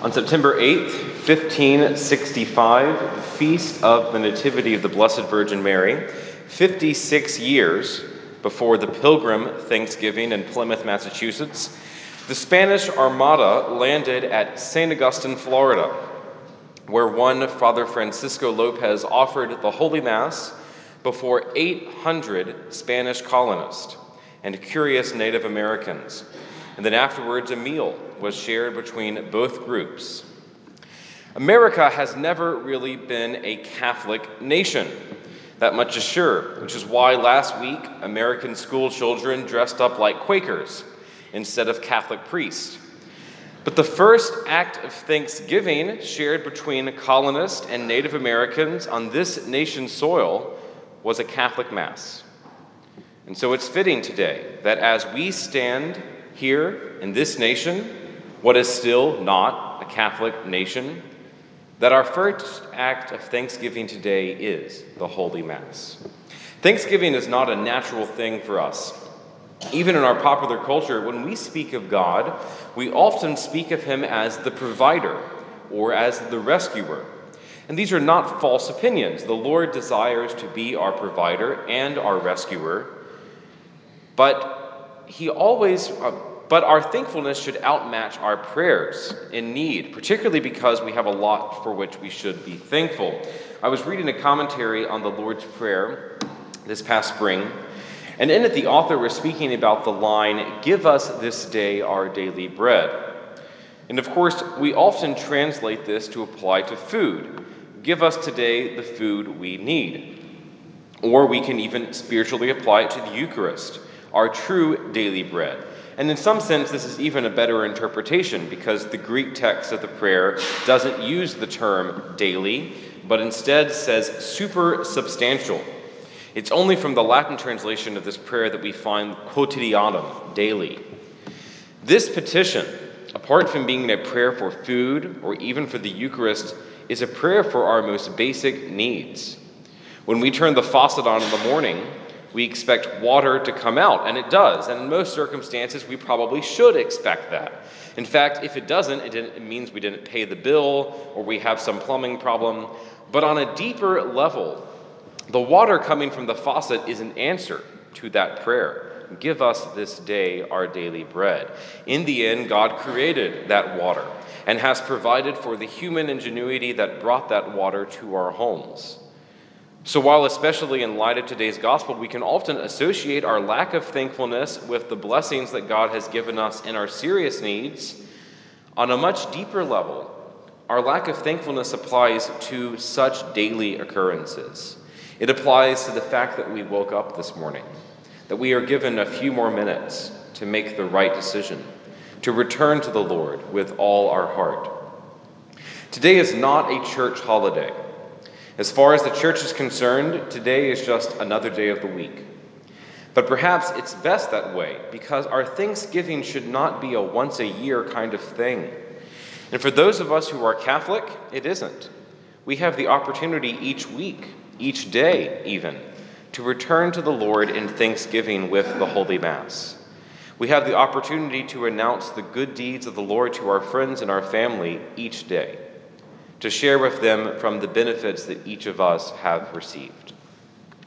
On September 8th, 1565, the feast of the Nativity of the Blessed Virgin Mary, 56 years before the Pilgrim Thanksgiving in Plymouth, Massachusetts, the Spanish Armada landed at St. Augustine, Florida, where one Father Francisco Lopez offered the Holy Mass before 800 Spanish colonists and curious Native Americans. And then afterwards, a meal was shared between both groups. America has never really been a Catholic nation. That much is sure, which is why last week American school children dressed up like Quakers instead of Catholic priests. But the first act of thanksgiving shared between colonists and Native Americans on this nation's soil was a Catholic Mass. And so it's fitting today that as we stand here in this nation, what is still not a Catholic nation, that our first act of thanksgiving today is the Holy Mass. Thanksgiving is not a natural thing for us. Even in our popular culture, when we speak of God, we often speak of Him as the provider or as the rescuer. And these are not false opinions. The Lord desires to be our provider and our rescuer, but He always, uh, but our thankfulness should outmatch our prayers in need, particularly because we have a lot for which we should be thankful. I was reading a commentary on the Lord's Prayer this past spring, and in it the author was speaking about the line, Give us this day our daily bread. And of course, we often translate this to apply to food. Give us today the food we need. Or we can even spiritually apply it to the Eucharist, our true daily bread. And in some sense, this is even a better interpretation because the Greek text of the prayer doesn't use the term daily, but instead says super substantial. It's only from the Latin translation of this prayer that we find quotidianum, daily. This petition, apart from being a prayer for food or even for the Eucharist, is a prayer for our most basic needs. When we turn the faucet on in the morning, we expect water to come out, and it does. And in most circumstances, we probably should expect that. In fact, if it doesn't, it, it, means we didn't pay the bill or we have some plumbing problem. But on a deeper level, the water coming from the faucet is an answer to that prayer. Give us this day our daily bread. In the end, God created that water and has provided for the human ingenuity that brought that water to our homes. So, while especially in light of today's gospel, we can often associate our lack of thankfulness with the blessings that God has given us in our serious needs, on a much deeper level, our lack of thankfulness applies to such daily occurrences. It applies to the fact that we woke up this morning, that we are given a few more minutes to make the right decision, to return to the Lord with all our heart. Today is not a church holiday. As far as the church is concerned, today is just another day of the week. But perhaps it's best that way because our Thanksgiving should not be a once a year kind of thing. And for those of us who are Catholic, it isn't. We have the opportunity each week, each day even, to return to the Lord in thanksgiving with the Holy Mass. We have the opportunity to announce the good deeds of the Lord to our friends and our family each day to share with them from the benefits that each of us have received.